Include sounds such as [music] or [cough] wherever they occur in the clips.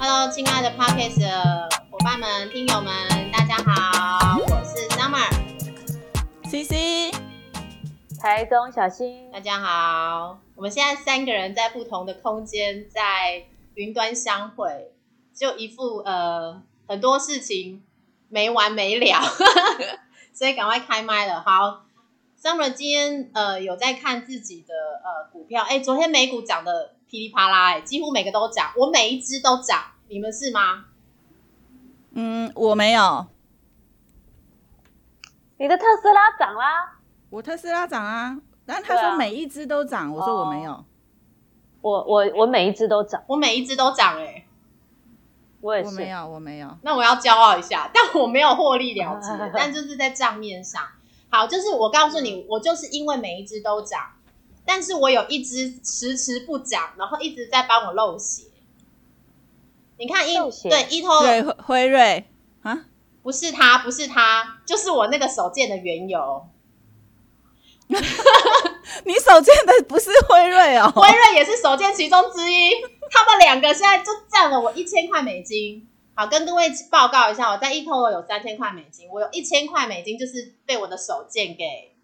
Hello，亲爱的 Podcast 的伙伴们、听友们，大家好，我是 Summer，C C，台中小新，大家好。我们现在三个人在不同的空间，在云端相会，就一副呃很多事情没完没了，[laughs] 所以赶快开麦了。好，Summer 今天呃有在看自己的呃股票，哎，昨天美股涨得噼里啪啦，哎，几乎每个都涨，我每一只都涨，你们是吗？嗯，我没有，你的特斯拉涨啦！我特斯拉涨啊，但他对啊说每一只都涨，我说我没有，我我我每一只都涨，我每一只都涨，哎。我也是。我没有，我没有。那我要骄傲一下，但我没有获利了结，[laughs] 但就是在账面上。好，就是我告诉你，我就是因为每一只都涨，但是我有一只迟迟不涨，然后一直在帮我漏血。你看一对一头对，辉辉瑞啊，不是他，不是他，就是我那个手贱的缘由。[laughs] 你手贱的不是辉瑞哦，辉瑞也是手贱其中之一，他们两个现在就占了我一千块美金。好，跟各位报告一下，我在 eToro 有三千块美金，我有一千块美金就是被我的手贱给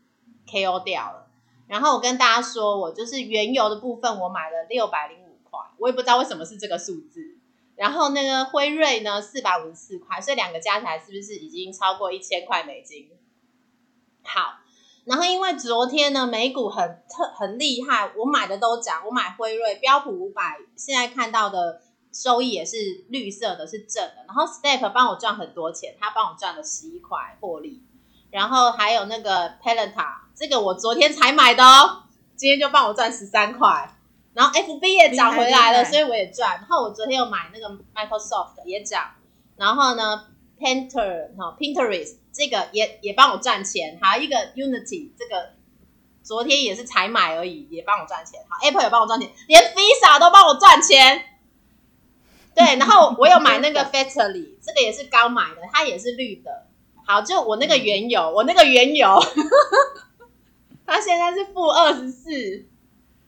KO 掉了。然后我跟大家说，我就是原油的部分，我买了六百零五块，我也不知道为什么是这个数字。然后那个辉瑞呢，四百五十四块，所以两个加起来是不是已经超过一千块美金？好，然后因为昨天呢美股很特很厉害，我买的都涨，我买辉瑞标普五百，现在看到的收益也是绿色的，是正的。然后 Step 帮我赚很多钱，他帮我赚了十一块获利。然后还有那个 Pelita，这个我昨天才买的哦，今天就帮我赚十三块。然后 FB 也涨回来了，所以我也赚。然后我昨天又买那个 Microsoft 也涨，然后呢 Painter 哈 Pinterest 这个也也帮我赚钱，还有一个 Unity 这个昨天也是才买而已，也帮我赚钱。好，Apple 也帮我赚钱，连 Visa 都帮我赚钱。对，然后我有买那个 [laughs] Fatally，这个也是刚买的，它也是绿的。好，就我那个原油，我那个原油，[laughs] 它现在是负二十四、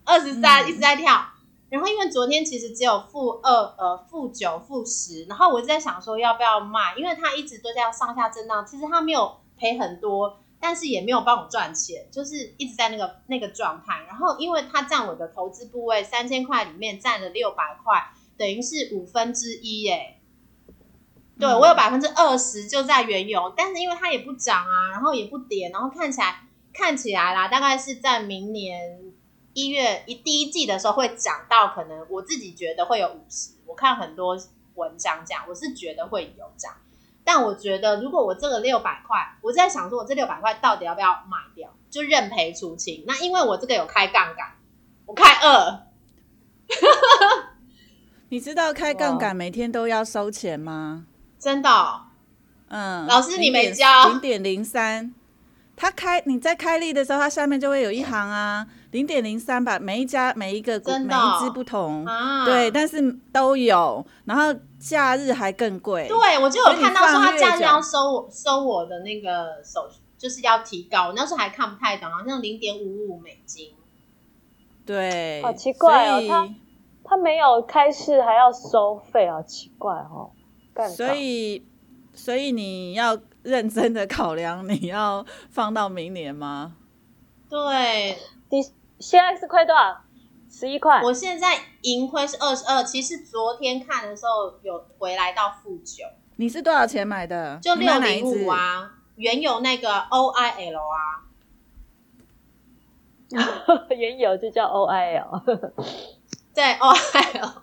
二十三，嗯一直在跳。然后因为昨天其实只有负二、呃负九、负十，然后我就在想说要不要卖，因为它一直都在上下震荡，其实它没有赔很多，但是也没有帮我赚钱，就是一直在那个那个状态。然后因为它占我的投资部位三千块里面占了六百块，等于是五分之一耶。对嗯我有百分之二十就在原油，但是因为它也不涨啊，然后也不跌，然后看起来看起来啦，大概是在明年一月一第一季的时候会涨到可能我自己觉得会有五十，我看很多文章讲，我是觉得会有涨，但我觉得如果我这个六百块，我在想说我这六百块到底要不要卖掉，就认赔出清。那因为我这个有开杠杆，我开二，你知道开杠杆每天都要收钱吗？真的哦、嗯，老师你没教零点零三。他开你在开立的时候，它下面就会有一行啊，零点零三吧，每一家每一个股每一只不同，啊，对，但是都有，然后假日还更贵，对，我就有看到说他假日要收我收我的那个手，就是要提高。我那时候还看不太懂，好像零点五五美金。对，好奇怪哦所以他他没有开市还要收费，好奇怪哦。干所以，所以你要认真的考量，你要放到明年吗？对你现在是亏多少？十一块。我现在盈亏是二十二，其实昨天看的时候有回来到负九，你是多少钱买的？就六零五。啊，原有那个 O I L 啊，[laughs] 原有就叫 OIL，对 O I L。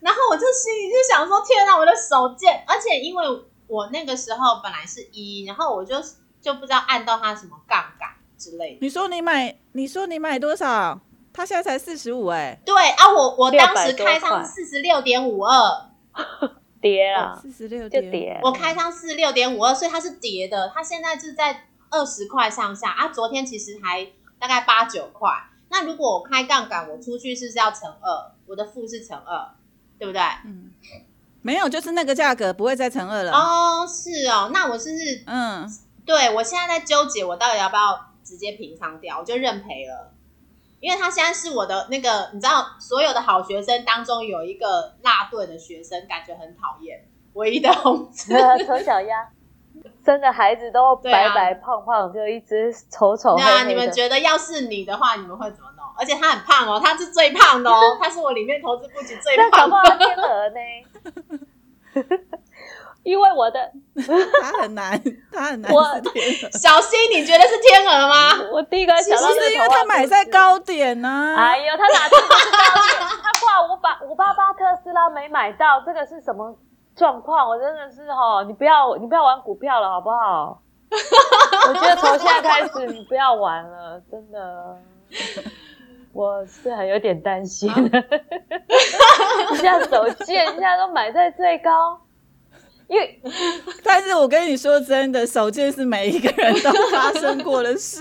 然后我就心里就想说，天哪，我的手贱！而且因为我那个时候本来是一，然后我就就不知道按到它什么杠杆之类的。你说你买，你说你买多少？他现在才四十五哎，对啊，我我当时开仓块四十六点五二，[laughs] 跌了，四十六点就跌。我开仓四十六点五二，所以它是跌的，它现在是在二十块上下啊。昨天其实还大概八九块。那如果我开杠杆，我出去是不是要乘二？我的负是乘二，对不对？嗯，没有，就是那个价格不会再乘二了。哦，是哦，那我是不是嗯，对我现在在纠结，我到底要不要直接平仓掉？我就认赔了。因为他现在是我的那个，你知道，所有的好学生当中有一个落队的学生，感觉很讨厌，唯一的红字。[laughs] 丑小鸭，生的孩子都白白胖胖，就一只丑丑黑对啊，你们觉得要是你的话，你们会怎么弄？而且他很胖哦，他是最胖的哦，[laughs] 他是我里面投资布局最胖不好的。天鹅呢？[laughs] 因为我的 [laughs] 他很难，他很难我是天鹅。小新，你觉得是天鹅吗？我第一个想到不是因为他买在高点呢、哎呦，他哪次不是高点？他挂五百五八八特斯拉没买到，这个是什么状况？我真的是哈，你不要你不要玩股票了好不好？我觉得从现在开始你不要玩了，真的，我是很有点担心。[laughs] 一下手贱，一下都买在最高，因为 [laughs] 但是我跟你说真的，手贱是每一个人都发生过的事。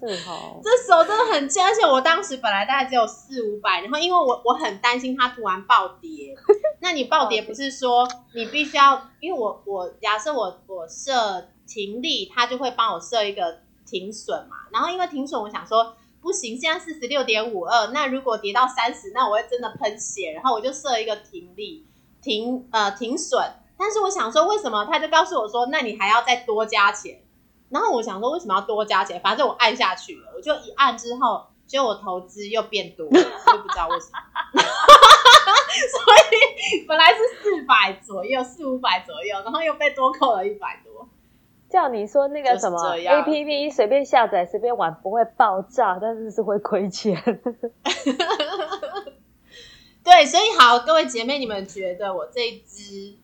是哈，[laughs] 这手真的很贱，而且我当时本来大概只有四五百，然后因为我我很担心它突然暴跌，那你暴跌不是说你必须要，因为我我假设我我设停利，它就会帮我设一个停损嘛，然后因为停损，我想说不行，现在四十六点五二，那如果跌到三十，那我会真的喷血，然后我就设一个停利停呃停损，但是我想说为什么他就告诉我说，那你还要再多加钱。然后我想说，为什么要多加钱？反正我按下去了，我就一按之后，结果我投资又变多了，我也不知道为什么。[laughs] 所以本来是四百左右，四五百左右，然后又被多扣了一百多。叫你说那个什么 A P P 随便下载随便玩不会爆炸，但是是会亏钱。[laughs] 对，所以好，各位姐妹，你们觉得我这一支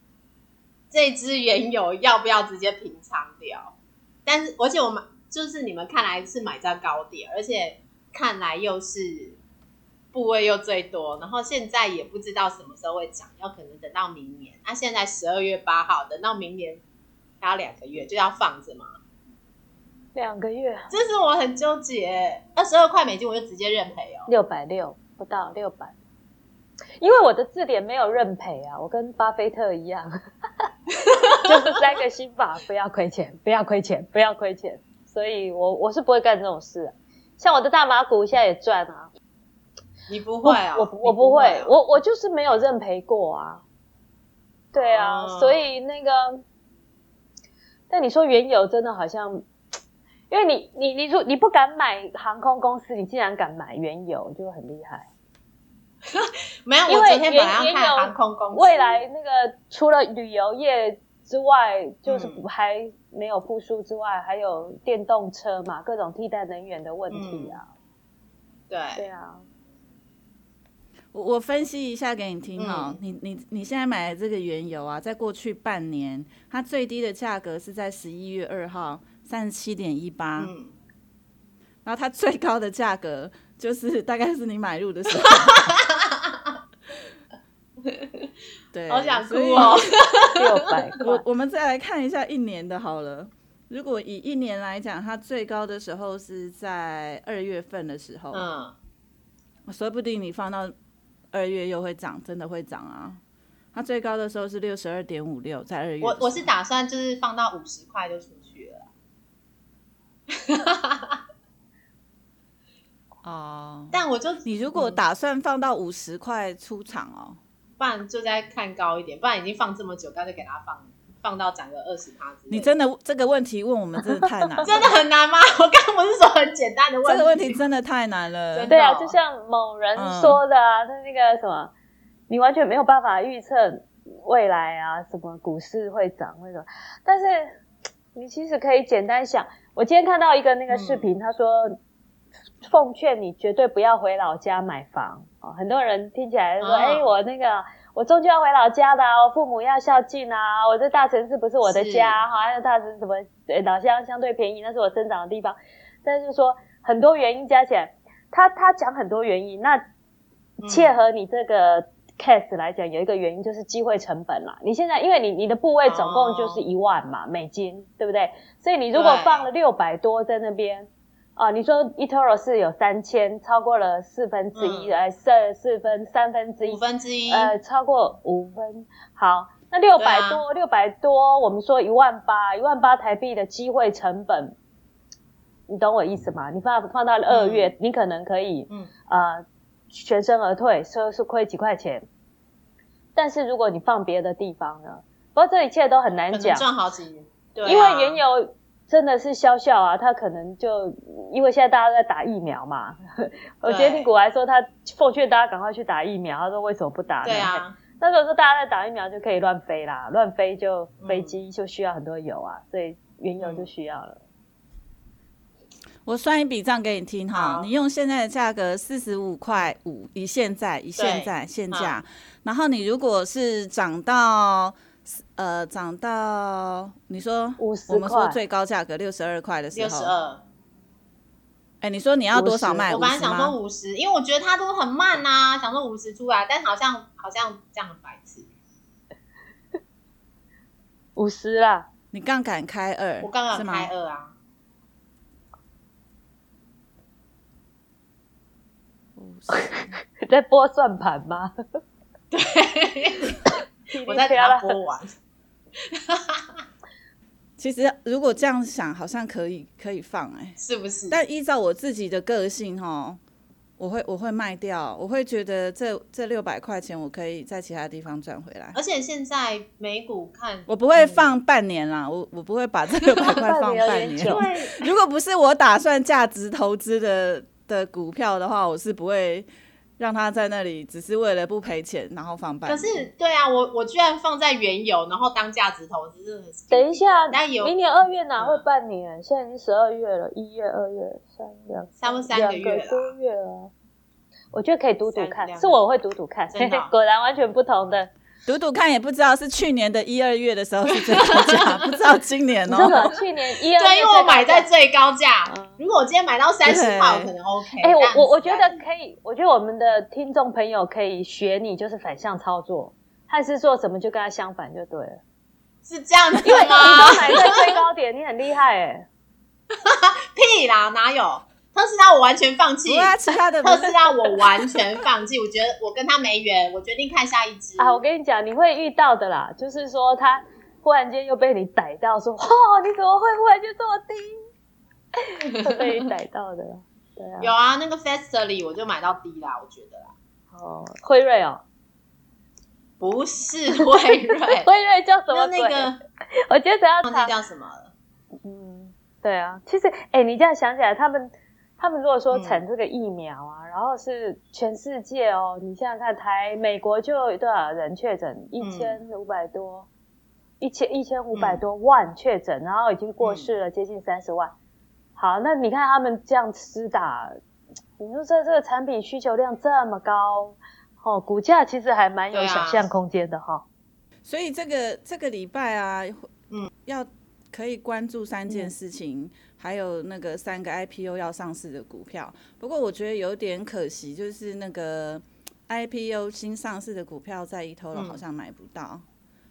这一支原油要不要直接平仓掉？但是，而且我买就是你们看来是买在高点，而且看来又是部位又最多，然后现在也不知道什么时候会涨，要可能等到明年。那、现在十二月八号，等到明年还要两个月，就要放着嘛。两个月这是我很纠结，二十二块美金我就直接认赔哦。六百六不到六百，因为我的字典没有认赔啊，我跟巴菲特一样，[laughs] 就是三个心法：不要亏钱，不要亏钱，不要亏钱。所以我我是不会干这种事、啊。像我的大马股现在也赚啊，你不会啊、我我我不会，我我就是没有认赔过啊。对啊，哦所以那个，但你说原油真的好像，因为你你你说你不敢买航空公司，你竟然敢买原油，就很厉害。[laughs] 没有，因为我昨天本来要看原原油航空公司，未来那个除了旅游业之外，就是嗯还没有复苏之外，还有电动车嘛，各种替代能源的问题啊。对对啊，我我分析一下给你听哈、嗯你你你现在买的这个原油啊，在过去半年，它最低的价格是在十一月二号三十七点一八，嗯，然后它最高的价格就是 [laughs] 大概是你买入的时候。对，好想哭哦。[laughs] 六百块 [laughs] 我。我们再来看一下一年的好了。如果以一年来讲，它最高的时候是在二月份的时候，嗯，说不定你放到二月又会涨，真的会涨啊。它最高的时候是六十二点五六，在二月。我我是打算就是放到五十块就出去了，[laughs] 哦。但我就你如果打算放到五十块出场哦，不然就再看高一点，不然已经放这么久，干脆给它放放到涨个二十趴。你真的这个问题问我们真的太难，[laughs] 真的很难吗？[laughs] 我刚不是说很简单的问题，这个问题真的太难了。对啊，哦。就像某人说的啊，他那个什么，你完全没有办法预测未来啊，什么股市会涨会什么，但是你其实可以简单想，我今天看到一个那个视频，他说奉劝你绝对不要回老家买房。哦，很多人听起来说，哦哎、我那个。我终究要回老家的啊，我父母要孝敬啊，我这大城市不是我的家，好，还有大城市什么呃老乡相对便宜，那是我生长的地方。但是说很多原因加起来，他他讲很多原因，那切合你这个 case 来讲，有一个原因就是机会成本啦。你现在因为你你的部位总共就是一万嘛、美金，对不对？所以你如果放了六百多在那边。啊，你说 eToro 是有三千，超过了四分之一，嗯呃，四四分三分之一五，分之一，呃，超过五分。好，那六百多，六百多，我们说一万八，一万八台币的机会成本，你懂我意思吗？你放放到二月，你可能可以，嗯呃，全身而退，说是亏几块钱。但是如果你放别的地方呢？不过这一切都很难讲，赚好几，对啊因为原油真的是笑笑啊，他可能就因为现在大家都在打疫苗嘛。[laughs] 我对杰定股还说他奉劝大家赶快去打疫苗，他说为什么不打呢？对啊，那时候说大家在打疫苗就可以乱飞啦，乱飞就嗯飞机就需要很多油啊，所以原油就需要了。我算一笔账给你听哈，你用现在的价格四十五块五，以现在以现在现价，然后你如果是涨到呃涨到你说50我们说最高价格六十二块的时候六十候，二。哎，你说你要多少50卖？50我本来想说？五十，因为我觉得它都很慢呐、想说五十出来，但好像好像这样很白痴。[laughs] 五十啦，你杠杆开二，我刚刚是吗？开二啊，[laughs] 在拨算盘吗？对，[laughs] 我在等啪啦它播完。[laughs] 其实如果这样想，好像可以可以放哎、是不是？但依照我自己的个性哈，我会我会卖掉，我会觉得这这六百块钱我可以在其他地方赚回来。而且现在美股看，我不会放半年啦，我我不会把这六百 [laughs] 块放半年 [laughs] 如果不是我打算价值投资的的股票的话，我是不会让他在那里，只是为了不赔钱，然后放半可。是对啊，我我居然放在原油，然后当价值投资，真的是等一下，那有明年二月哪会半年？现在已经十二月了，一月、二月、三两差不多三个月了个多月了。我觉得可以赌赌看，是我会赌赌看，[laughs] 果然完全不同的。赌赌看也不知道是去年的一二月的时候是最高价，[laughs] 不知道今年？哦。去年一二对，月因为我买在最高价。如果我今天买到三十对块，我可能 OK 哎、我我我觉得可以，我觉得我们的听众朋友可以学你，就是反向操作，汉斯做什么就跟他相反就对了。是这样子因为你吗都？买在最高点，你很厉害哎、[laughs] 屁啦，哪有？特斯拉我完全放弃不，啊，其他的 [laughs] 特斯拉我完全放弃。我觉得我跟他没缘，我决定看下一只。啊！我跟你讲，你会遇到的啦，就是说他忽然间又被你逮到，说：“哦，你怎么会忽然间这么低？” [laughs] 会被你逮到的啦。对啊，有啊，那个 Fastly 我就买到低啦，我觉得啦，哦，辉瑞哦，不是辉瑞，[laughs] 辉瑞叫什那么鬼？那个我觉得要忘记叫什么了。嗯，对啊，其实哎、你这样想起来，他们他们如果说嗯。产这个疫苗啊，然后是全世界哦，你想想看，台美国就有多少人确诊？一千五百多，一千一千五百多万确诊，然后已经过世了接近三十万。好，那你看他们这样施打，你说这这个产品需求量这么高，哦，股价其实还蛮有想象空间的哈、所以这个这个礼拜啊，嗯，要可以关注三件事情，还有那个三个 IPO 要上市的股票。不过我觉得有点可惜，就是那个 IPO 新上市的股票在一头了，嗯好像买不到。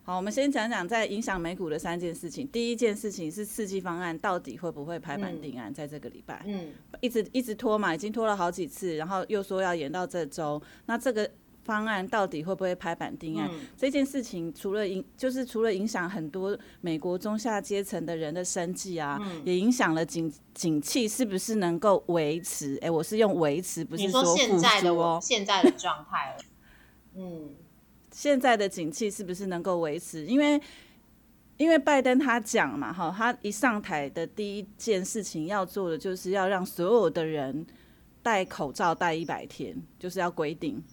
好，我们先讲讲在影响美股的三件事情。第一件事情是刺激方案到底会不会拍板嗯定案，在这个礼拜。嗯，一直一直拖嘛，已经拖了好几次，然后又说要延到这周，那这个方案到底会不会拍板定案？嗯这件事情除了影，就是除了影响很多美国中下阶层的人的生计啊，嗯也影响了景景气是不是能够维持？哎、我是用维持，不是说现在的哦。现在的状态了，嗯，现在的景气是不是能够维持？因为因为拜登他讲嘛，哈，他一上台的第一件事情要做的就是要让所有的人戴口罩戴一百天，就是要规定，百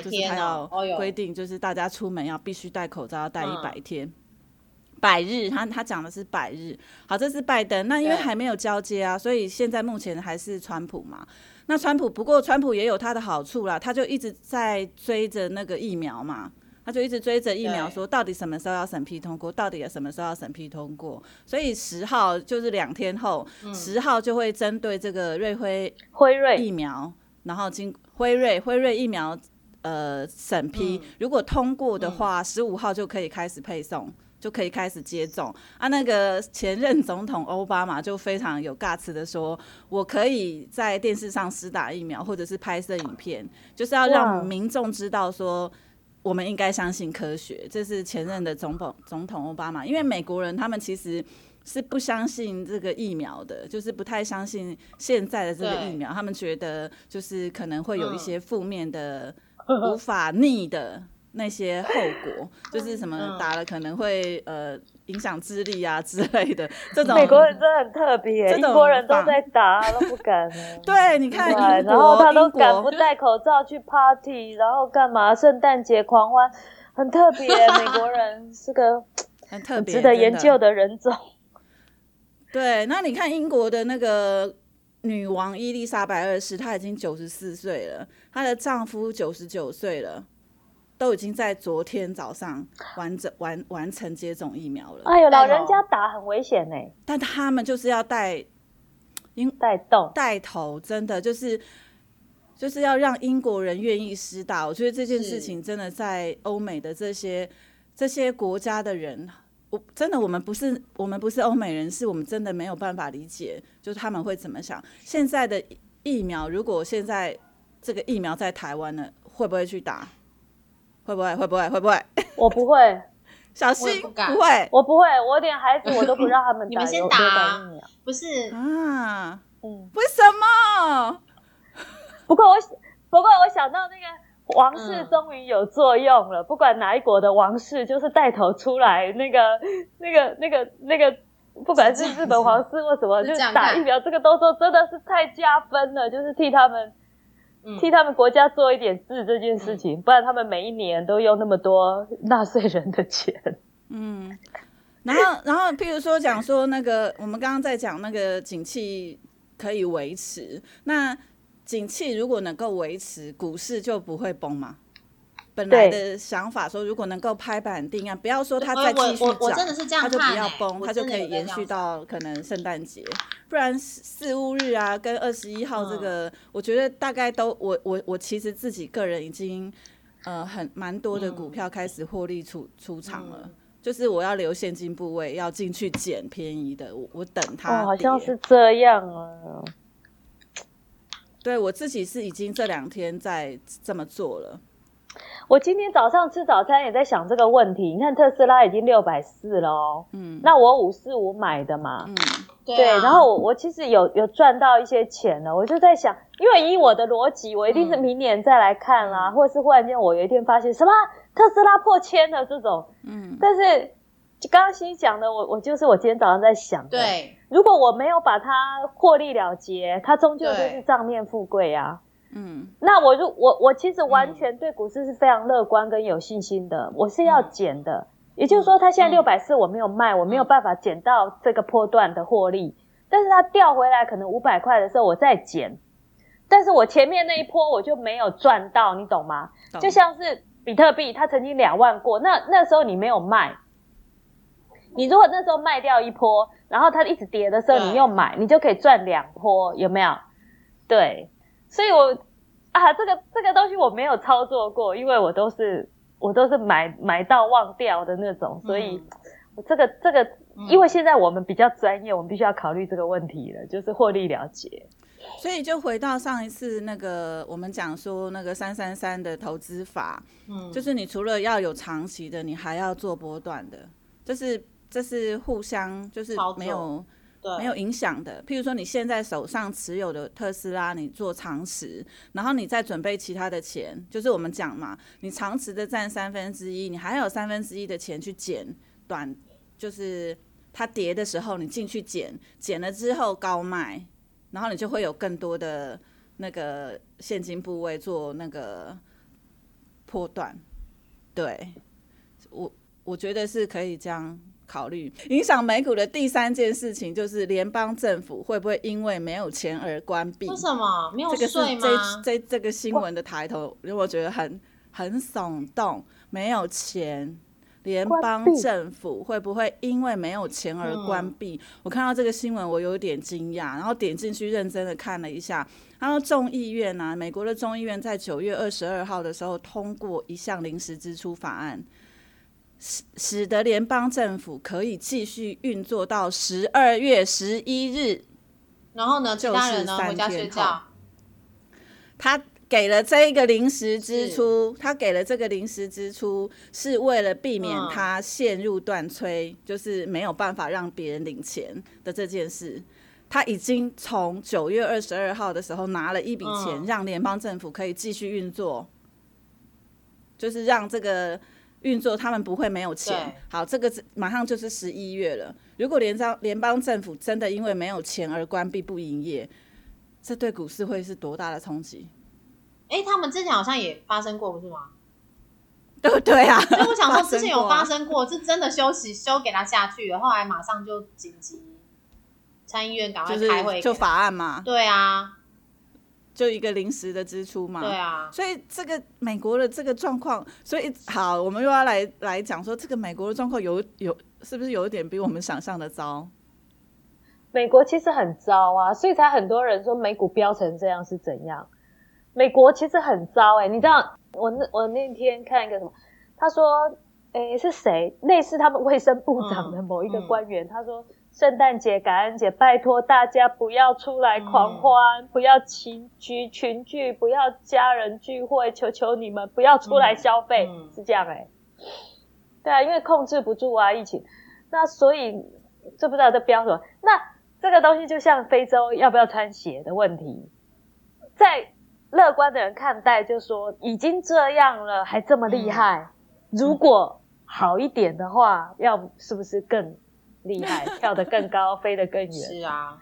就是他天要规定，就是大家出门要必须戴口罩，要戴嗯一百天。百日，他他讲的是百日。好，这是拜登。那因为还没有交接啊，所以现在目前还是川普嘛。那川普不过川普也有他的好处啦，他就一直在追着那个疫苗嘛，他就一直追着疫苗说到底什么时候要审批通过，到底什么时候要审批通过。所以十号就是两天后，嗯十、号就会针对这个瑞辉辉瑞疫苗，然后经辉瑞辉瑞疫苗呃审批，嗯如果通过的话，十五号就可以开始配送。就可以开始接种啊！那个前任总统奥巴马就非常有尬词的说：“我可以在电视上施打疫苗，或者是拍摄影片，就是要让民众知道说，我们应该相信科学。”这是前任的总统总统奥巴马，因为美国人他们其实是不相信这个疫苗的，就是不太相信现在的这个疫苗，他们觉得就是可能会有一些负面的、[laughs] 无法逆的那些后果，[laughs] 就是什么打了可能会呃影响智力啊之类的。这种美国人真的很特别，英国人都在打，他都不敢呢。[laughs] 对，你看然后，他都敢不戴口罩去 party，然后干嘛？圣诞节狂欢，很特别。美国人是个很特别，值得研究的人种。对，那你看英国的那个女王伊丽莎白二世，她已经九十四岁了，她的丈夫九十九岁了，都已经在昨天早上完整完完成接种疫苗了。哎呦，老人家打很危险呢，但他们就是要带带动。带头，真的就是就是要让英国人愿意施打。我觉得这件事情真的在欧美的这些这些国家的人，我真的我们不是我们不是欧美人是，我们真的没有办法理解，就是他们会怎么想。现在的疫苗，如果现在这个疫苗在台湾呢，会不会去打？会不会？会不会？会不会？我不会，[laughs] 小心不敢会我不会，我连孩子我都不让他们打，[laughs] 你们先打。不是啊？嗯，为什么？不过我不过我想到那个王室嗯终于有作用了，不管哪一国的王室，就是带头出来，那个那个那个那个，不管是日本皇室或什么，就打疫苗，这个都说真的是太加分了，就是替他们。嗯替他们国家做一点事这件事情，不然他们每一年都用那么多纳税人的钱。嗯，然后，[laughs] 然后，譬如说讲说那个，我们刚刚在讲那个景气可以维持，那景气如果能够维持，股市就不会崩嘛。本来的想法说，如果能够拍板定案，不要说它再继续我我涨，真的是这样它就不要崩，我它就可以延续到可能圣诞节，不然四四五日啊跟二十一号这个，嗯我觉得大概都我我我其实自己个人已经呃很蛮多的嗯股票开始获利出出场了。就是我要留现金部位，要进去捡便宜的，我我等它、哦，好像是。这样啊。对我自己是已经这两天在这么做了。我今天早上吃早餐也在想这个问题。你看特斯拉已经六百四了哦，嗯那我五四五买的嘛，嗯对，然后我我其实有有赚到一些钱了，我就在想，因为以我的逻辑，我一定是嗯明年再来看啦，或者是忽然间我有一天发现什么特斯拉破千了这种，嗯，但是刚刚新讲的，我我就是我今天早上在想的，对如果我没有把它获利了结，它终究就是账面富贵啊。嗯。那我如我我其实完全对股市是非常乐观跟有信心的，我是要减的。也就是说，它现在六嗯百四我没有卖，我没有办法减到这个波段的获利，但是它掉回来可能五百块的时候我再减，但是我前面那一波我就没有赚到，你懂吗？懂。就像是比特币，它曾经两万过，那那时候你没有卖，你如果那时候卖掉一波，然后它一直跌的时候你又买，你就可以赚两波，有没有？对，所以我啊，这个这个东西我没有操作过，因为我都是我都是买买到忘掉的那种，所以嗯。我这个这个，嗯。因为现在我们比较专业，我们必须要考虑这个问题了，就是获利了结。所以就回到上一次那个我们讲说那个三三三的投资法，嗯，就是你除了要有长期的，你还要做波段的，就是这是互相就是没有对没有影响的。譬如说，你现在手上持有的特斯拉，你做长持，然后你再准备其他的钱，就是我们讲嘛，你长持的占三分之一，你还有三分之一的钱去减短，就是它跌的时候你进去减，减了之后高卖，然后你就会有更多的那个现金部位做那个波段。对我，我觉得是可以这样考虑。影响美股的第三件事情就是联邦政府会不会因为没有钱而关闭？为什么没有这个是税这吗？这这个新闻的抬头，因为我觉得很很耸动，没有钱。联邦政府会不会因为没有钱而关嗯闭？我看到这个新闻，我有点惊讶，然后点进去认真的看了一下。然后众议院啊，美国的众议院在九月二十二号的时候通过一项临时支出法案，使使得联邦政府可以继续运作到十二月十一日。然后呢，其就是他人呢三回家睡觉。他给了这一个临时支出，他给了这个临时支出，是为了避免他陷入断炊，就是没有办法让别人领钱的这件事。他已经从九月二十二号的时候拿了一笔钱，让联邦政府可以继续运作，就是让这个运作他们不会没有钱。好，这个马上就是十一月了。如果联邦联邦政府真的因为没有钱而关闭不营业，这对股市会是多大的冲击？哎，他们之前好像也发生过，不是吗？对不对啊，所以我想说，[laughs] 之前有发生过，是真的休息休给他下去了，后来马上就紧急。参议院赶快开会，就法案嘛。对啊，就一个临时的支出嘛。对啊，所以这个美国的这个状况，所以好，我们又要来来讲说，这个美国的状况有有是不是有一点比我们想象的糟？美国其实很糟啊，所以才很多人说美股飙成这样是怎样？美国其实很糟哎，你知道我那我那天看一个什么，他说，哎是谁？类似他们卫生部长的某一个官员，他说。圣诞节、感恩节，拜托大家不要出来狂欢，不要群聚群聚，不要家人聚会，求求你们不要出来消费，是这样哎。对啊，因为控制不住啊疫情，那所以这不知道在标什么。那这个东西就像非洲要不要穿鞋的问题，在乐观的人看待，就说已经这样了，还这么厉害，如果好一点的话，要是不是更？厉害，[laughs] 跳得更高，[laughs] 飞得更远。是啊，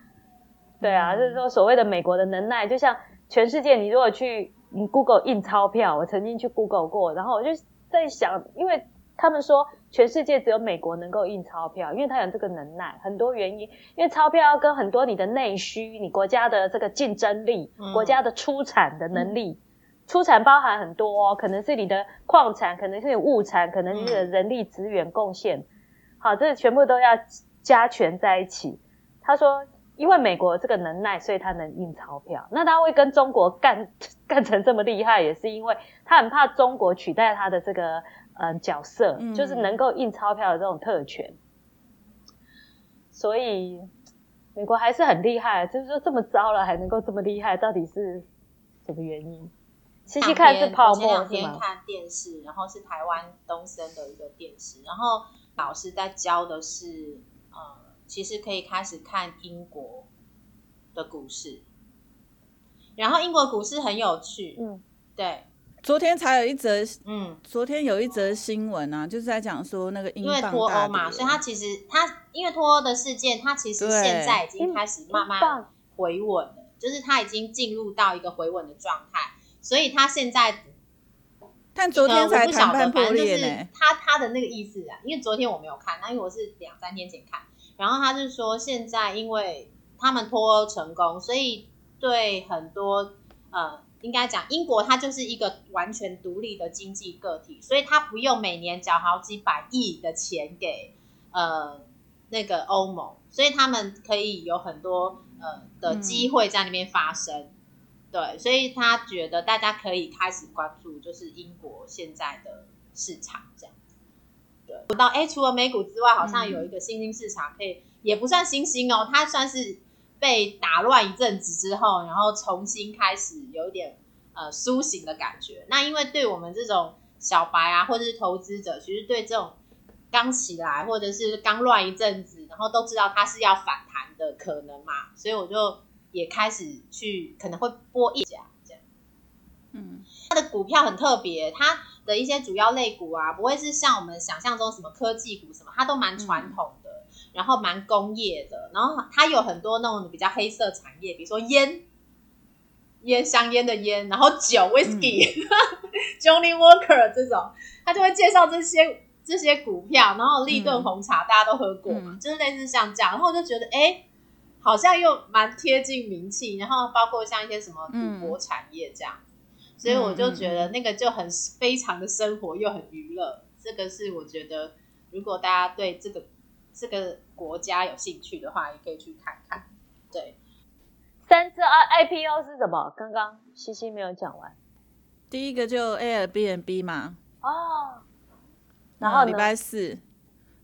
对啊，就是说所谓的美国的能耐，就像全世界，你如果去你 Google 印钞票，我曾经去 Google 过，然后我就在想，因为他们说全世界只有美国能够印钞票，因为它有这个能耐，很多原因，因为钞票要跟很多你的内需、你国家的这个竞争力、国家的出产的能力，出产包含很多，可能是你的矿产，可能是你物产，可能是人力资源贡献。好，这全部都要加权在一起。他说，因为美国这个能耐，所以他能印钞票。那他会跟中国干 [laughs] 干成这么厉害，也是因为他很怕中国取代他的这个嗯角色，就是能够印钞票的这种特权。所以美国还是很厉害，就是说这么糟了还能够这么厉害，到底是什么原因？细细看是泡沫是吗？看电视，然后是台湾东森的一个电视，然后。老师在教的是，呃，其实可以开始看英国的股市，然后英国股市很有趣，嗯，对，昨天才有一则，嗯，昨天有一则新闻啊，就是在讲说那个因为脱欧嘛，所以它其实它因为脱欧的事件，它其实现在已经开始慢慢回稳了，就是它已经进入到一个回稳的状态，所以它现在。但昨天才谈判破裂呢。他他的那个意思啊，因为昨天我没有看，那因为我是两三天前看。然后他是说，现在因为他们脱欧成功，所以对很多呃，应该讲英国它就是一个完全独立的经济个体，所以它不用每年缴好几百亿的钱给呃那个欧盟，所以他们可以有很多呃的机会在那边发生。对，所以他觉得大家可以开始关注，就是英国现在的市场这样子。对，我到哎，除了美股之外，好像有一个新兴市场，可以也不算新兴哦，它算是被打乱一阵子之后，然后重新开始有一点呃苏醒的感觉。那因为对我们这种小白啊，或者是投资者，其实对这种刚起来或者是刚乱一阵子，然后都知道它是要反弹的可能嘛，所以我就。也开始去可能会播一家这样，嗯，它的股票很特别，它的一些主要类股啊，不会是像我们想象中什么科技股什么，它都蛮传统的，然后蛮工业的，然后它有很多那种比较黑色产业，比如说烟，烟香烟的烟，然后酒 whisky，Johnny [laughs] Walker 这种，他就会介绍这些这些股票，然后立顿红茶大家都喝过嘛，就是类似像这样，然后我就觉得哎。好像又蛮贴近名气，然后包括像一些什么赌博产业这样，所以我就觉得那个就很非常的生活又很娱乐。这个是我觉得，如果大家对这个这个国家有兴趣的话，也可以去看看。对，三次 I I P O 是什么？刚刚西西没有讲完。第一个就 Airbnb 嘛。哦。然后礼拜四。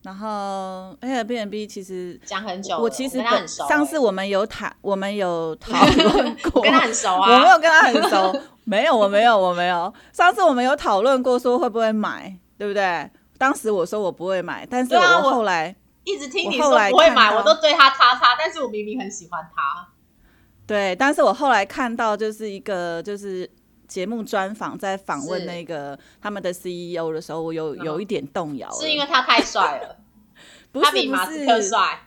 然后 Airbnb 其实讲很久，我其实上次我们有谈，[laughs] 我们有讨论过，跟他很熟啊。我没有跟他很熟，[laughs] 没有，我没有，我没有。上次我们有讨论过说会不会买，对不对？当时我说我不会买，但是我我后来一直听你说不会买，我都对他叉叉，但是我明明很喜欢他。对，但是我后来看到就是一个就是节目专访，在访问那个他们的 CEO 的时候，我有有一点动摇了，是因为他太帅了，[laughs] 不是不他比马斯克是。帅。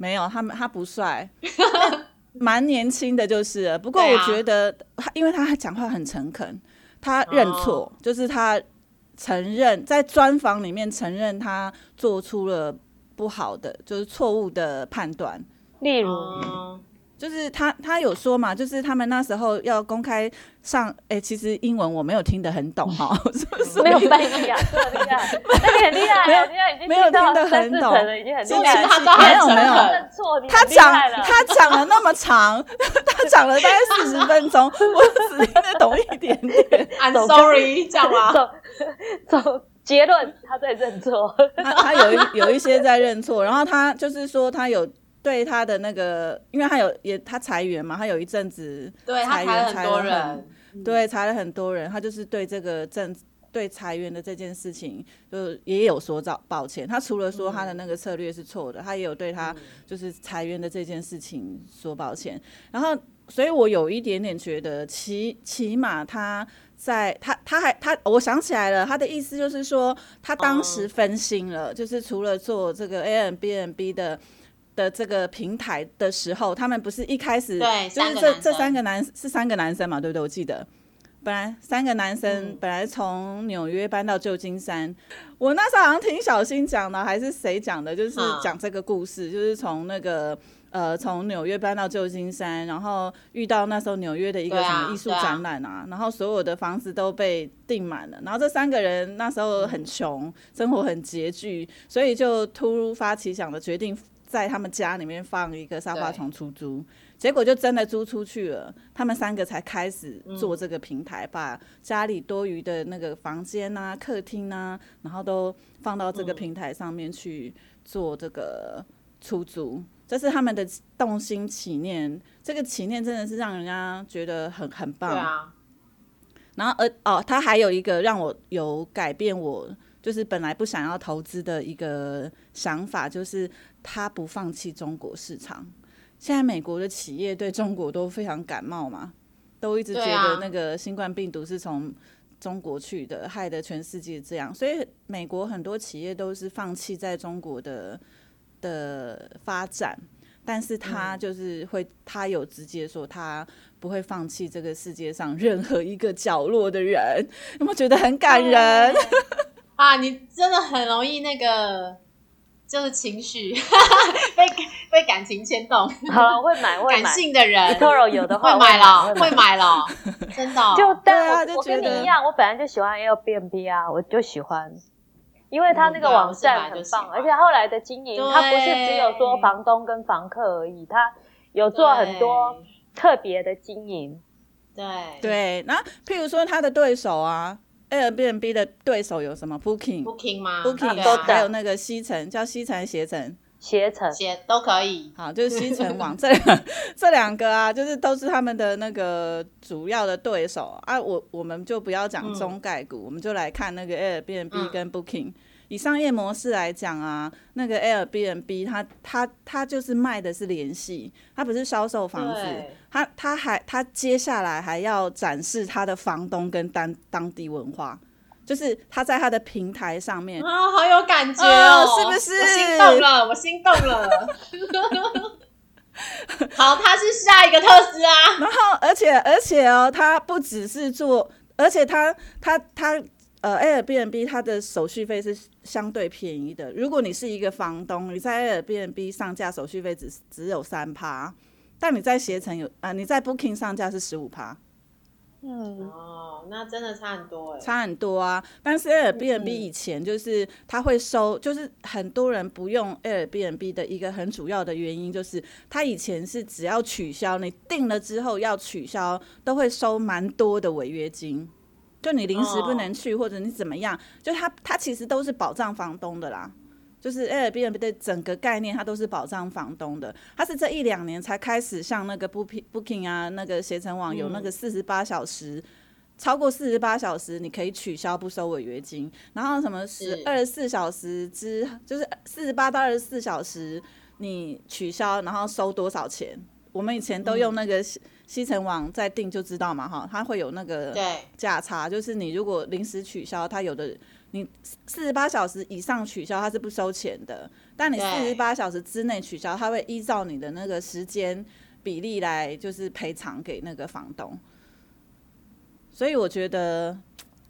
没有，他们他不帅，但 [laughs] 蛮年轻的，就是了。不过我觉得他，因为他讲话很诚恳，他认错，哦。就是他承认在专访里面承认他做出了不好的，就是错误的判断。例如，嗯，就是他，他有说嘛，就是他们那时候要公开上，哎、其实英文我没有听得很懂 [laughs] 哈，是不是？没有翻译啊，这很厉害，那你很厉害，没有你现在已经没有听得很懂了，已经很厉害没有没有他讲。他讲了那么长，他讲了大概四十分钟，[laughs] 我只听得懂一点点。I'm 走 sorry，这样吗？[laughs] 走走结论，他在认错。他他有一有一些在认错，然后他就是说他有对他的那个，因为他有也他裁员嘛，他有一阵子对裁员裁了很多裁了很人，对，裁了很多人，他就是对这个政对裁员的这件事情，就也有所找抱歉。他除了说他的那个策略是错的，他也有对他就是裁员的这件事情说抱歉。然后，所以我有一点点觉得，起起码他在他他还他，我想起来了，他的意思就是说，他当时分心了，就是除了做这个 A N B N B 的。的这个平台的时候，他们不是一开始对就是这这三个男是三个男生嘛，对不对？我记得本来三个男生、嗯本来从纽约搬到旧金山，我那时候好像听小新讲的，还是谁讲的，就是嗯讲这个故事，就是从那个呃从纽约搬到旧金山，然后遇到那时候纽约的一个什么艺术展览啊，然后所有的房子都被订满了，然后这三个人那时候很穷，生活很拮据，所以就突发奇想的决定。在他们家里面放一个沙发床出租，结果就真的租出去了。他们三个才开始嗯做这个平台，把家里多余的那个房间啊、客厅啊，然后都放到这个嗯平台上面去做这个出租。这是他们的动心起念，这个起念真的是让人家觉得很很棒。对啊，然后呃哦，他还有一个让我有改变我，就是本来不想要投资的一个想法，就是他不放弃中国市场。现在美国的企业对中国都非常感冒嘛，都一直觉得那个新冠病毒是从中国去的，害得全世界这样，所以美国很多企业都是放弃在中国的的发展。但是他嗯就是会，他有直接说他不会放弃这个世界上任何一个角落的人，[laughs] 有没有觉得很感人？啊，你真的很容易那个，就是情绪被被感情牵动，好了，我会买，[laughs] 会感。性的人 Toro 有的话会买了，会会买了，[laughs] 真的哦。就对但我、跟你一样，我本来就喜欢 Airbnb 啊，我就喜欢，因为他那个网站很棒，而且后来的经营，他不是只有说房东跟房客而已，他有做很多特别的经营。对对，那譬如说他的对手啊，Airbnb 的对手有什么？Booking、，Booking 吗 Booking，都还有那个西城，叫西城携程。携程携都可以。好，就是西城网这两 [laughs] 这两个啊，就是都是他们的那个主要的对手啊。我我们就不要讲中概股，我们就来看那个 Airbnb 嗯跟 Booking。以商业模式来讲啊，那个 Airbnb 它它它就是卖的是联系，它不是销售房子对，它它还它接下来还要展示它的房东跟当当地文化，就是他在他的平台上面啊，好有感觉哦哦，是不是我心动了，我心动了。[laughs] 好，他是下一个特斯拉，然后，而且而且哦，他不只是做，而且它它它呃，Airbnb 它的手续费是相对便宜的。如果你是一个房东，你在 Airbnb 上架手续费只只有三趴，但你在携程有啊、你在 Booking 上架是十五趴，嗯，哦，那真的差很多哎。差很多啊。但是 Airbnb 嗯以前就是它会收，就是很多人不用 Airbnb 的一个很主要的原因，就是它以前是只要取消，你订了之后要取消，都会收蛮多的违约金。就你临时不能去，或者你怎么样，就它它其实都是保障房东的啦。就是 Airbnb 的整个概念，它都是保障房东的。它是这一两年才开始像那个 Booking Booking 啊，那个携程网有那个四十八小时，超过四十八小时你可以取消不收违约金，然后什么十二十四小时之，就是四十八到二十四小时你取消，然后收多少钱？我们以前都用那个西西城网再订就知道嘛，哈，它会有那个价差，就是你如果临时取消，它有的。你四十八小时以上取消，它是不收钱的。但你四十八小时之内取消，它会依照你的那个时间比例来，就是赔偿给那个房东。所以我觉得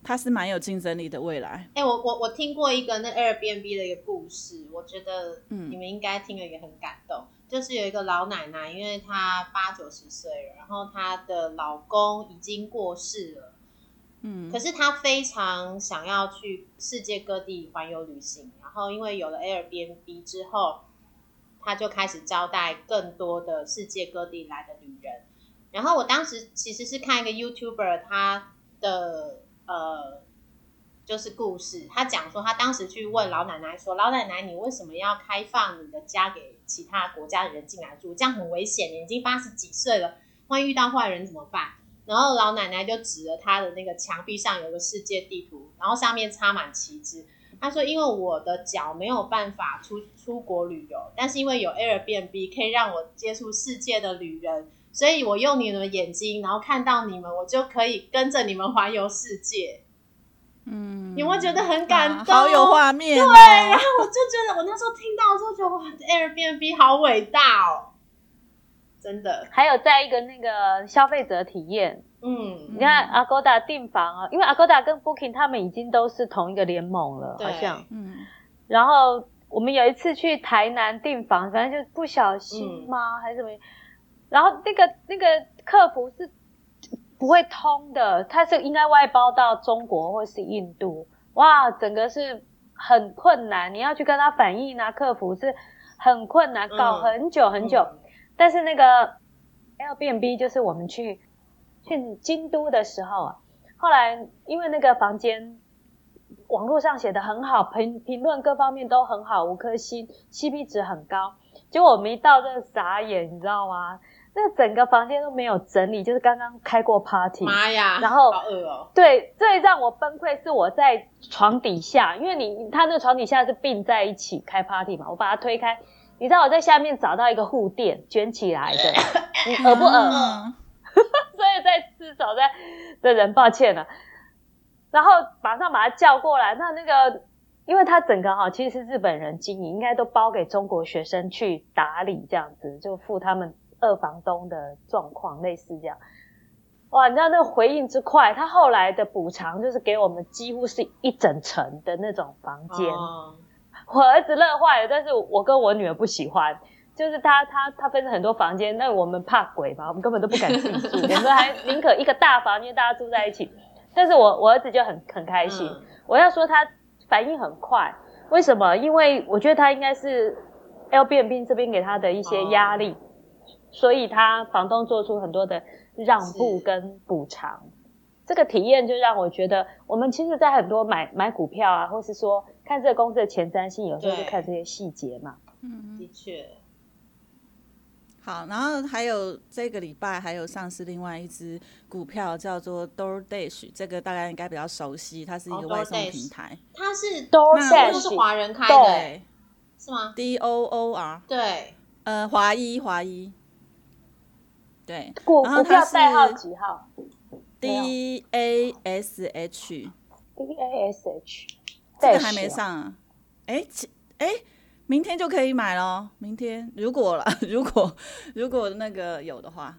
它是蛮有竞争力的未来。哎，我我我听过一个那 Airbnb 的一个故事，我觉得你们应该听了也很感动。就是有一个老奶奶，因为她八九十岁了，然后她的老公已经过世了。嗯，可是她非常想要去世界各地环游旅行，然后因为有了 Airbnb 之后，她就开始招待更多的世界各地来的旅人。然后我当时其实是看一个 YouTuber 他的呃，就是故事，他讲说他当时去问老奶奶说：“老奶奶，你为什么要开放你的家给其他国家的人进来住？这样很危险，你已经八十几岁了，万一遇到坏人怎么办？”然后老奶奶就指着她的那个墙壁上有个世界地图，然后上面插满旗帜。她说：“因为我的脚没有办法出出国旅游，但是因为有 Airbnb 可以让我接触世界的旅人，所以我用你们的眼睛，然后看到你们，我就可以跟着你们环游世界。”嗯，有没有觉得很感动？好有画面。对，然后我就觉得，我那时候听到之后，觉得哇，Airbnb 好伟大哦。真的，还有在一个那个消费者体验，嗯，你看 Agoda 订房啊，因为 Agoda 跟 Booking 他们已经都是同一个联盟了，好像，嗯，然后我们有一次去台南订房，反正就不小心吗，还是什么，然后那个那个客服是不会通的，他是应该外包到中国或是印度，哇，整个是很困难，你要去跟他反映啊，客服是很困难，搞很久很久。但是那个 Airbnb 就是我们去去京都的时候啊，后来因为那个房间网络上写的很好，评评论各方面都很好，五颗星，CP 值很高。结果我们一到这傻眼，你知道吗？那整个房间都没有整理，就是刚刚开过 party。妈呀！然后好饿哦。对，最让我崩溃是我在床底下，因为你他那床底下是并在一起开 party 嘛，我把它推开。你知道我在下面找到一个护垫卷起来的，[laughs] 你饿不饿？[laughs] 所以在吃早餐的人抱歉了，然后马上把他叫过来。那那个，因为他整个哈其实是日本人经营，应该都包给中国学生去打理，这样子就付他们二房东的状况类似这样。哇，你知道那个回应之快，他后来的补偿就是给我们几乎是一整层的那种房间。我儿子乐坏了，但是我跟我女儿不喜欢，就是他他他分成很多房间，那我们怕鬼嘛，我们根本都不敢自己住，[laughs] 我们还宁可一个大房间大家住在一起。但是我我儿子就很很开心，我要说他反应很快，为什么？因为我觉得他应该是 L B N B 这边给他的一些压力，所以他房东做出很多的让步跟补偿。这个体验就让我觉得，我们其实，在很多买买股票啊，或是说看这个公司的前瞻性，有时候就看这些细节嘛。嗯，的确。好，然后还有这个礼拜还有上市另外一只股票叫做 DoorDash，这个大家应该比较熟悉，它是一个外送平台。它是 DoorDash 是华人开的，是吗？D O O R。对。呃，华裔华一。对。股股票代号几号？D A S H，D A S H，这个还没上啊？哎，哎，明天就可以买咯。明天如果了，如果如果那个有的话，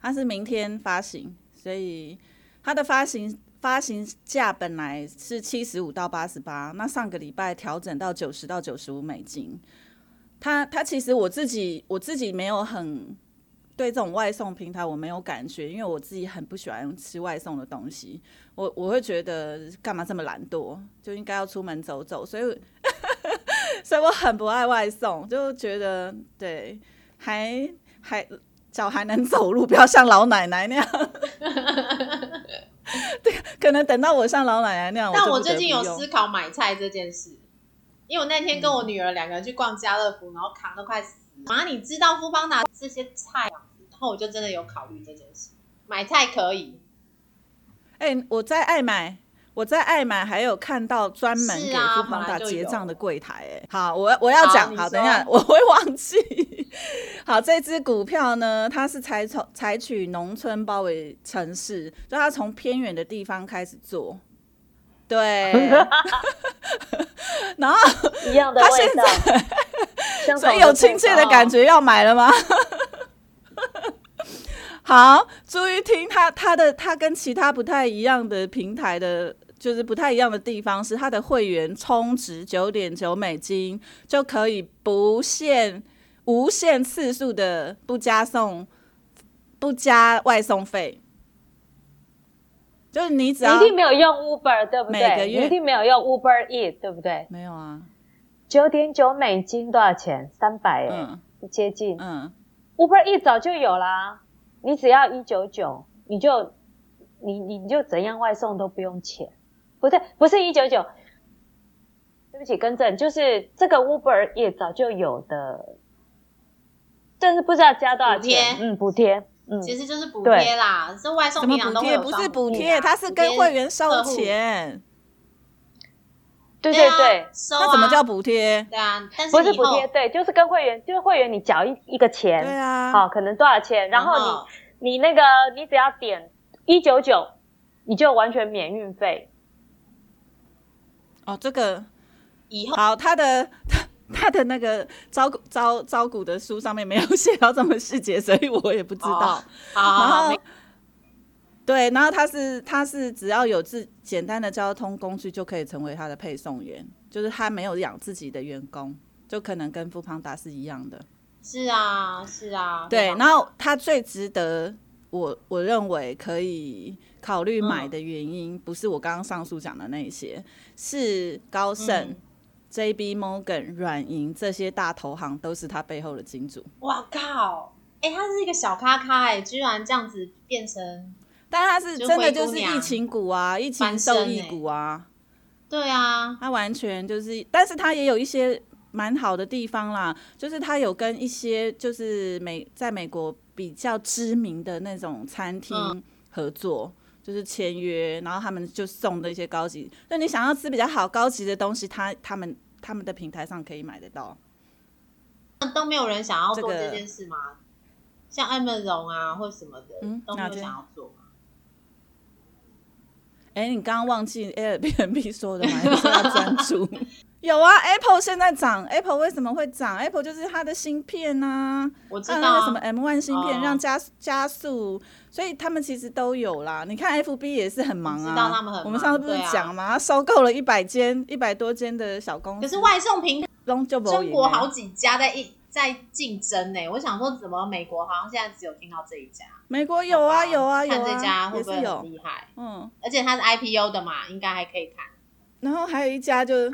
它是明天发行，所以它的发行发行价本来是七十五到八十八，那上个礼拜调整到九十到九十五美金。它它其实我自己我自己没有很。对这种外送平台我没有感觉，因为我自己很不喜欢吃外送的东西。我我会觉得干嘛这么懒惰，就应该要出门走走。所以，[laughs] 所以我很不爱外送，就觉得对，还还脚还能走路，不要像老奶奶那样。对，可能等到我像老奶奶那样。但我最近有思考买菜这件事。因为我那天跟我女儿两个人去逛家乐福，然后扛得快死。妈，你知道富邦达这些菜，然后我就真的有考虑这件事，买菜可以。哎、我在爱买，我在爱买还有看到专门给富邦达本来就有结账的柜台。哎，好，我我要讲，好，好等一下我会忘记。好，这只股票呢，它是采从采取农村包围城市，就它从偏远的地方开始做。对，[laughs] 然后一样的他现味道，[laughs] 所以有亲切的感觉，要买了吗？[laughs] [laughs] 好，注意听它它的它跟其他不太一样的平台的，就是不太一样的地方是它的会员充值九点九美金就可以不限无限次数的不加送不加外送费，就是你只你要一定没有用 Uber 对不对？每个月你一定没有用 Uber Eat 对不对？没有啊，九点九美金多少钱？三百哎嗯，接近。嗯，Uber Eat 早就有啦，你只要一九九，你就你你你就怎样外送都不用钱，不对，不是一九九，对不起，更正，就是这个 Uber Eat 早就有的，但是不知道加多少钱，嗯，补贴，嗯，其实就是补对。贴啦，这外送什么平常都会补贴？不是补贴，啊它是跟会员收钱。对对对对啊，，收啊那怎么叫补贴？对啊？但是不是补贴，对，就是跟会员，就是会员你缴一一个钱，对啊，好，可能多少钱，然后后你你那个你只要点一九九，你就完全免运费。哦，这个以后好，他的他他的那个招股招招股的书上面没有写到这么细节，所以我也不知道。哦好对，然后他是他是只要有自简单的交通工具就可以成为他的配送员，就是他没有养自己的员工，就可能跟富邦达是一样的。是啊是啊，对，然后他最值得我我认为可以考虑买的原因，不是我刚刚上述讲的那些，是高盛、嗯 J.B. Morgan、软银这些大投行都是他背后的金主。哇靠！哎、他是一个小咖咖哎、居然这样子变成，但他是真的就是疫情股啊，疫情受益欸股啊，对啊，他完全就是，但是他也有一些蛮好的地方啦，就是他有跟一些就是美在美国比较知名的那种餐厅嗯合作。就是签约，然后他们就送的一些高级，那你想要吃比较好高级的东西，他他们他们的平台上可以买得到。都没有人想要做这件事吗？像 Amazon 啊或什么的，嗯都没有想要做吗？哎、你刚刚忘记 Airbnb 说的吗？你说要专注。[laughs] 有啊，Apple 现在涨，Apple 为什么会涨？Apple 就是它的芯片呐、我知道啊那个什么 M1 芯片，哦让加加速，所以他们其实都有啦。你看 FB 也是很忙啊，我知道他们很忙我们上次不是讲嘛，他收购了一百间、一百多间的小公司，可是外送平台中就中国好几家在一在竞争呢、我想说，怎么美国好像现在只有听到这一家？美国有啊有啊有看这家啊，会不会很厉害？嗯，而且它是 IPO 的嘛，应该还可以看。然后还有一家就，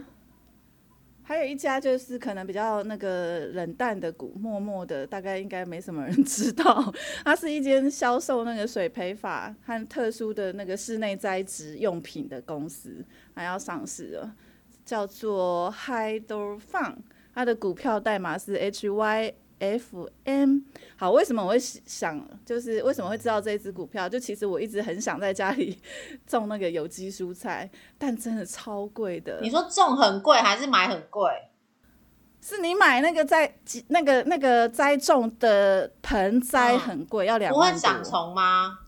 还有一家就是可能比较那个冷淡的股，默默的，大概应该没什么人 [laughs] 知道。它是一间销售那个水培法和特殊的那个室内栽植用品的公司，还要上市了，叫做 Hydrofun，它的股票代码是 HY。FM 好，为什么我会想，就是为什么会知道这一只股票？就其实我一直很想在家里 [laughs] 种那个有机蔬菜，但真的超贵的。你说种很贵还是买很贵？是你买那个栽那个那个栽种的盆栽嗯很贵，要两不万不会长虫吗？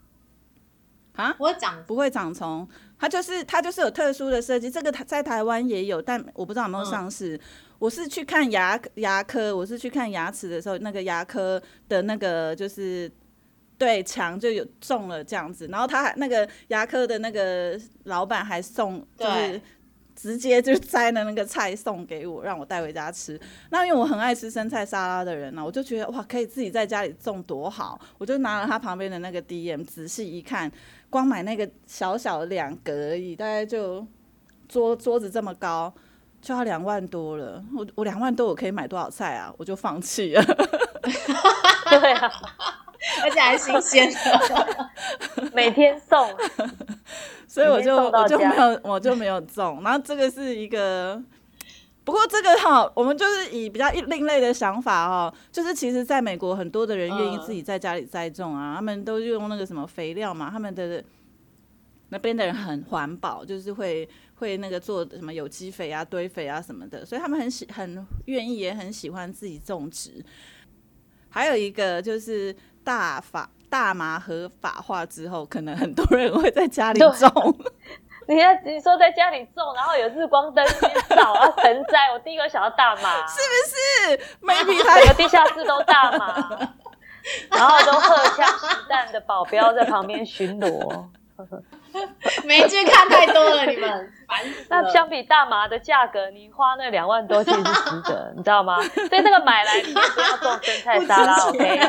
啊？不会长不会长虫，它就是它就是有特殊的设计，这个它在台湾也有，但我不知道有没有上市。我是去看牙牙科，我是去看牙齿的时候，那个牙科的那个就是对墙就有种了这样子，然后他还那个牙科的那个老板还送，就是直接就摘了那个菜送给我，让我带回家吃。那因为我很爱吃生菜沙拉的人呢、我就觉得哇，可以自己在家里种多好，我就拿了他旁边的那个 DM，仔细一看，光买那个小小的两格而已，大概就桌桌子这么高。就要两万多了，我我两万多我可以买多少菜啊？我就放弃了。[laughs] 对啊，而且还新鲜的。每天送，[laughs] 所以我就我就没有我就没有中。然后这个是一个不过这个哈，我们就是以比较另类的想法哦，就是其实在美国很多的人愿意自己在家里栽种啊，他们都用那个什么肥料嘛，他们的那边的人很环保，就是会会那个做什么有机肥啊、堆肥啊什么的，所以他们很喜很愿意也很喜欢自己种植。还有一个就是大法大麻合法化之后，可能很多人会在家里种。你看，你说在家里种，然后有日光灯照，然后盆栽，我第一个想到大麻，是不是？每 [laughs] 整个地下室都大麻，[laughs] 然后都荷枪实弹的保镖在旁边巡逻。[laughs] 美剧看太多了，你们烦死那相比大麻的价格，你花那两万多其实是值得，你知道吗？[laughs] 所以那个买来你就不要种生菜沙拉，OK？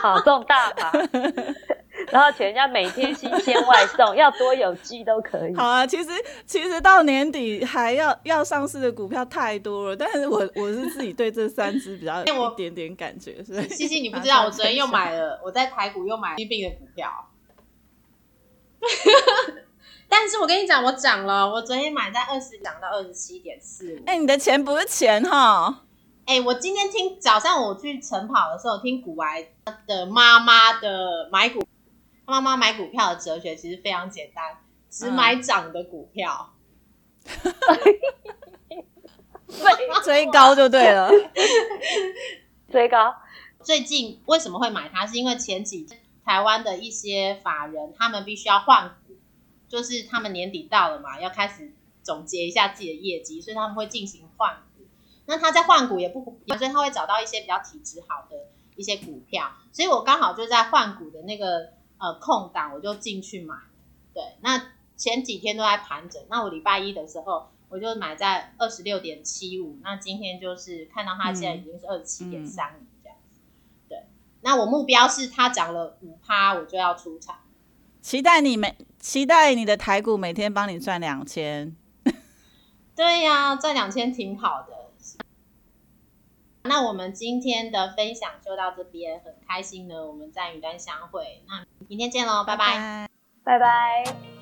好，种大麻。[laughs] 然后请人家每天新鲜外送，要多有机都可以。好啊，其实其实到年底还要要上市的股票太多了，但是我我是自己对这三只比较有一点点感觉。是西西，你不知道，我昨天又买了，我在台股又买新病的股票。[laughs] 但是我跟你讲，我涨了，我昨天买在二十，涨到二十七点四五。哎，你的钱不是钱哈。哎，我今天听早上我去晨跑的时候，听古玩的妈妈的买股。妈妈买股票的哲学其实非常简单，只买涨的股票，[laughs] 追高就对了，[laughs] 追高。最近为什么会买它？是因为前几天台湾的一些法人，他们必须要换股，就是他们年底到了嘛，要开始总结一下自己的业绩，所以他们会进行换股。那他在换股也不，所以他会找到一些比较体质好的一些股票，所以我刚好就在换股的那个。呃，空档我就进去买，对，那前几天都在盘整，那我礼拜一的时候我就买在二十六点七五，那今天就是看到它现在已经是二十七点三五，那我目标是它涨了五趴，我就要出场，期待你每期待你的台股每天帮你赚两千，[laughs] 对呀，赚两千挺好的。那我们今天的分享就到这边，很开心呢，我们在云端相会。那明天见喽，拜拜，拜拜。